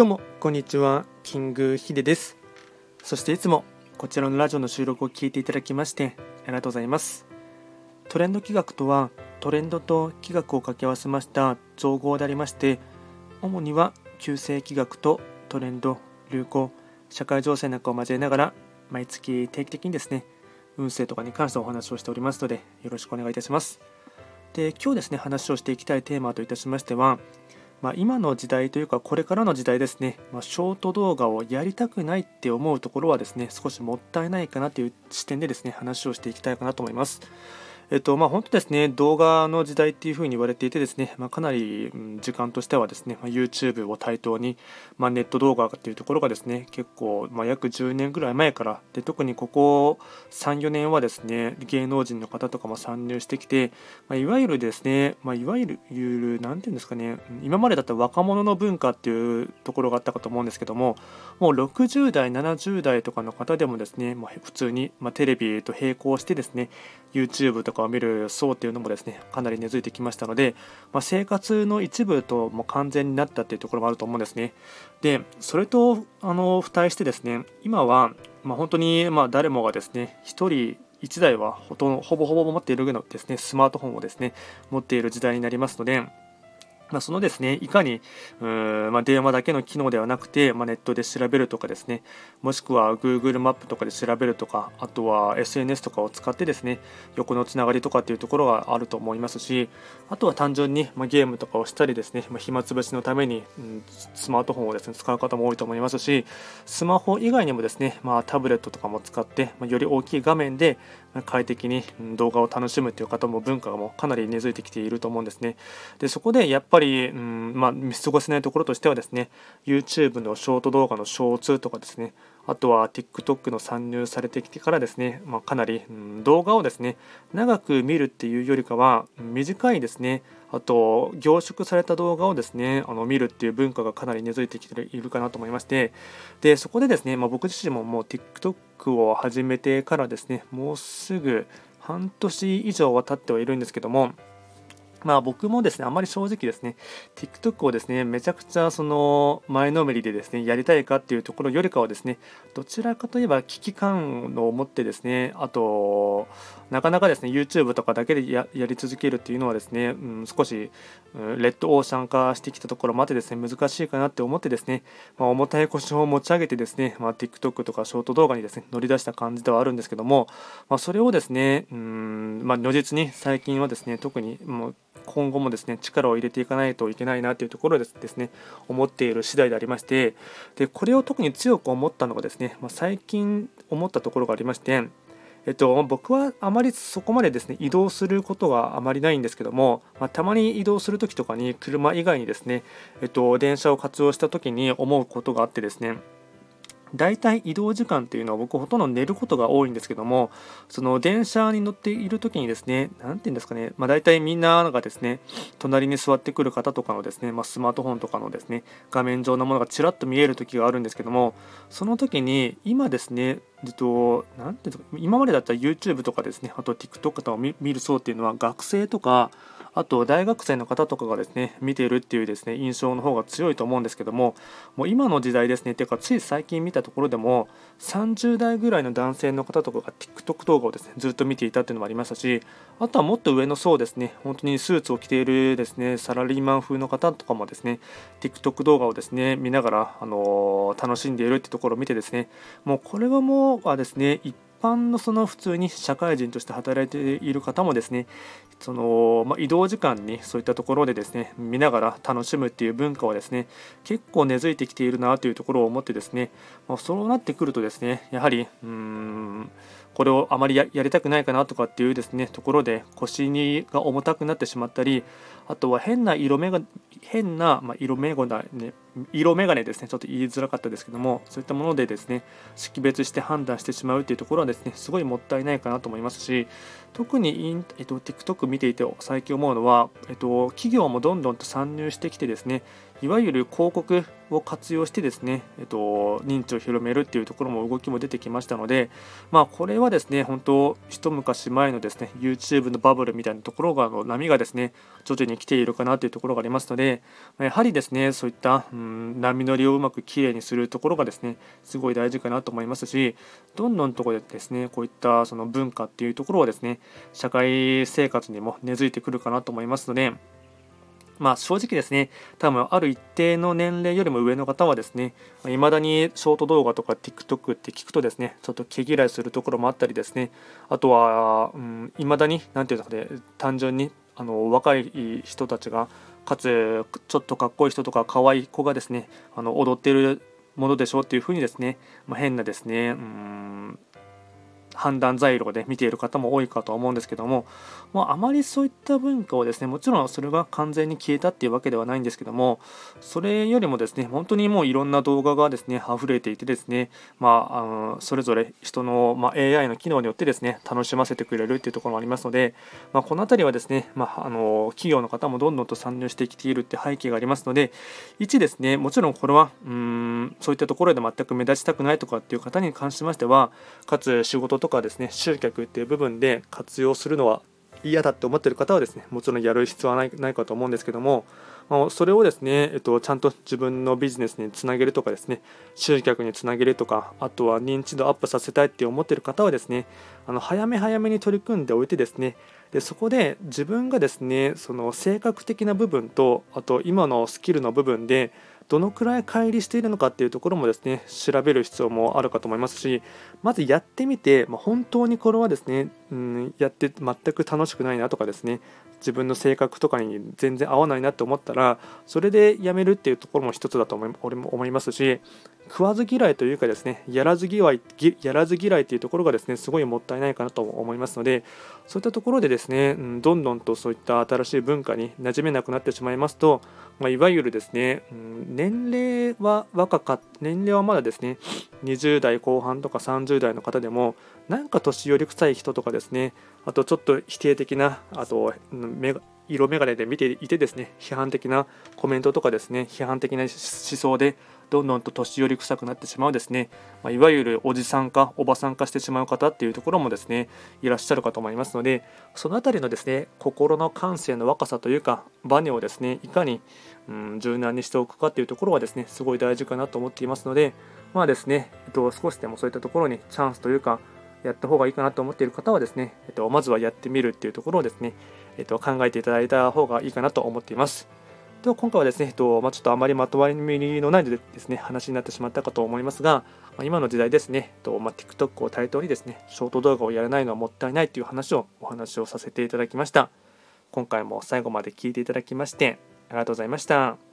どうもこんにちはキングヒデです。そしていつもこちらのラジオの収録を聞いていただきましてありがとうございます。トレンド企画とはトレンドと企画を掛け合わせました造語でありまして主には旧世企画とトレンド流行社会情勢なんかを交えながら毎月定期的にですね運勢とかに関してお話をしておりますのでよろしくお願いいたします。で今日ですね話をしていきたいテーマといたしましてはまあ、今の時代というかこれからの時代ですね、まあ、ショート動画をやりたくないって思うところはですね少しもったいないかなという視点でですね話をしていきたいかなと思います。えっとまあ、本当ですね、動画の時代っていうふうに言われていてですね、まあ、かなり時間としてはですね、まあ、YouTube を対等に、まあ、ネット動画っていうところがですね、結構、まあ、約10年ぐらい前から、で特にここ3、4年はですね、芸能人の方とかも参入してきて、まあ、いわゆるですね、まあ、いわゆる、ゆるなんていうんですかね、今までだった若者の文化っていうところがあったかと思うんですけども、もう60代、70代とかの方でもですね、まあ、普通に、まあ、テレビと並行してですね、YouTube とかを見る層っていうのもですねかなり根付いてきましたので、まあ、生活の一部とも完全になったっていうところもあると思うんですね。でそれとあの付帯してですね今は、まあ、本当にま誰もがですね1人1台はほとほぼほぼ持っているぐらいのですねスマートフォンをですね持っている時代になりますのでまあ、そのですね、いかに、うーまあ、電話だけの機能ではなくて、まあ、ネットで調べるとかですね、もしくは Google マップとかで調べるとか、あとは SNS とかを使ってですね、横のつながりとかっていうところがあると思いますし、あとは単純に、まゲームとかをしたりですね、ま暇つぶしのために、うん、スマートフォンをですね、使う方も多いと思いますし、スマホ以外にもですね、まあ、タブレットとかも使って、まより大きい画面で快適に動画を楽しむという方も文化もかなり根付いてきていると思うんですね。でそこでやっぱり、りうんまあ、見過ごせないところとしてはですね YouTube のショート動画のショーツとかですねあとは TikTok の参入されてきてからですね、まあ、かなり、うん、動画をですね長く見るっていうよりかは短いですね。あと凝縮された動画をですねあの見るっていう文化がかなり根付いてきているかなと思いましてでそこでですね、まあ、僕自身ももう TikTok を始めてからですねもうすぐ半年以上は経ってはいるんですけどもまあ僕もですね、あまり正直ですね、TikTok をですね、めちゃくちゃその前のめりでですね、やりたいかっていうところよりかはですね、どちらかといえば危機感を持ってですね、あと、なかなかですね、YouTube とかだけでやり続けるっていうのはですね、うん、少し、うん、レッドオーシャン化してきたところまでですね、難しいかなって思ってですね、まあ、重たい腰を持ち上げてですね、まあ、TikTok とかショート動画にですね、乗り出した感じではあるんですけども、まあ、それをですね、うん、まあ、如実に最近はですね、特にもう今後もですね力を入れていかないといけないなというところですですね思っている次第でありましてでこれを特に強く思ったのがですね、まあ、最近思ったところがありましてえっと、僕はあまりそこまでですね移動することがあまりないんですけども、まあ、たまに移動するときとかに車以外にですね、えっと、電車を活用したときに思うことがあってですね大体移動時間っていうのは僕ほとんど寝ることが多いんですけどもその電車に乗っている時にですね何て言うんですかね、まあ、大体みんながですね隣に座ってくる方とかのですね、まあ、スマートフォンとかのですね画面上のものがちらっと見える時があるんですけどもその時に今ですねえっと、なんていうんですか今までだったら YouTube とかですねあと TikTok とかを見る層っていうのは学生とかあと大学生の方とかがですね見ているっていうですね印象の方が強いと思うんですけどももう今の時代ですねていうかつい最近見たところでも30代ぐらいの男性の方とかが TikTok 動画をですねずっと見ていたっていうのもありましたしあとはもっと上の層ですね本当にスーツを着ているですねサラリーマン風の方とかもですね TikTok 動画をですね見ながら、あのー、楽しんでいるってところを見てですねもうこれはもうはですね一般のその普通に社会人として働いている方もですねその、まあ、移動時間にそういったところでですね見ながら楽しむっていう文化はですね結構根付いてきているなというところを思ってですね、まあ、そうなってくるとですねやはりうーんこれをあまりやりたくないかなとかっていうですねところで腰にが重たくなってしまったりあとは変な色目が変な、まあ、色眼鏡、ね、色眼鏡ですねちょっと言いづらかったですけどもそういったものでですね識別して判断してしまうっていうところはですねすごいもったいないかなと思いますし特にイン、えっと、TikTok 見ていて最近思うのは、えっと、企業もどんどんと参入してきてですねいわゆる広告を活用してですね、えっと、認知を広めるっていうところも動きも出てきましたので、まあ、これはですね本当一昔前のですね YouTube のバブルみたいなところがの波がですね徐々に来ているかなというところがありますのでやはりですねそういった、うん、波乗りをうまくきれいにするところがですねすごい大事かなと思いますしどんどんとこでですねこういったその文化っていうところはですね社会生活にも根付いてくるかなと思いますのでまあ、正直ですね、多分ある一定の年齢よりも上の方はですね、いまだにショート動画とか TikTok って聞くとですね、ちょっと毛嫌いするところもあったりですね、あとは、い、まだに、なんていうんですかね、単純にあの若い人たちが、かつちょっとかっこいい人とか可愛い子がですね、あの踊ってるものでしょうっていうふうにですね、まあ、変なですね、うん判断材料で見ている方も多いかと思うんですけども、まあ、あまりそういった文化をですねもちろんそれが完全に消えたっていうわけではないんですけどもそれよりもですね本当にもういろんな動画がですね溢れていてですね、まあ、あのそれぞれ人の、まあ、AI の機能によってですね楽しませてくれるっていうところもありますので、まあ、この辺りはですね、まあ、あの企業の方もどんどんと参入してきているって背景がありますので1ですねもちろんこれはうんそういったところで全く目立ちたくないとかっていう方に関しましてはかつ仕事とかかですね集客っていう部分で活用するのは嫌だって思ってる方はですねもちろんやる必要はないないかと思うんですけども、まあ、それをですね、えっと、ちゃんと自分のビジネスにつなげるとかですね集客につなげるとかあとは認知度アップさせたいって思ってる方はですねあの早め早めに取り組んでおいてですねでそこで自分がですねその性格的な部分とあと今のスキルの部分でどのくらい乖離しているのかっていうところもですね調べる必要もあるかと思いますしまずやってみて、まあ、本当にこれはですね、うん、やって全く楽しくないなとかですね自分の性格とかに全然合わないなって思ったらそれでやめるっていうところも一つだと思いますし食わず嫌いというかですねやらず嫌いやらず嫌いというところがですねすごいもったいないかなと思いますのでそういったところでですね、うん、どんどんとそういった新しい文化に馴染めなくなってしまいますと、まあ、いわゆるですね、うん、年齢は若か年齢はまだですね20代後半とか30代の方でもなんか年寄り臭い人とかですねあとちょっと否定的なあと色眼鏡で見ていてですね批判的なコメントとかですね批判的な思想でどんどんと年寄り臭くなってしまうですね、まあ、いわゆるおじさんかおばさんかしてしまう方っていうところもですねいらっしゃるかと思いますのでその辺りのですね心の感性の若さというかバネをですねいかに、うん、柔軟にしておくかっていうところはですねすごい大事かなと思っていますのでまあですね、えっと、少しでもそういったところにチャンスというかやった方がいいかなと思っている方はですね、えっと、まずはやってみるっていうところをですね、えっと、考えていただいた方がいいかなと思っています。では今回はですね、えっとまあ、ちょっとあまりまとまりのないでですね話になってしまったかと思いますが、まあ、今の時代ですね、えっとまあ、TikTok を対等にですね、ショート動画をやらないのはもったいないという話をお話をさせていただきました。今回も最後まで聞いていただきましてありがとうございました。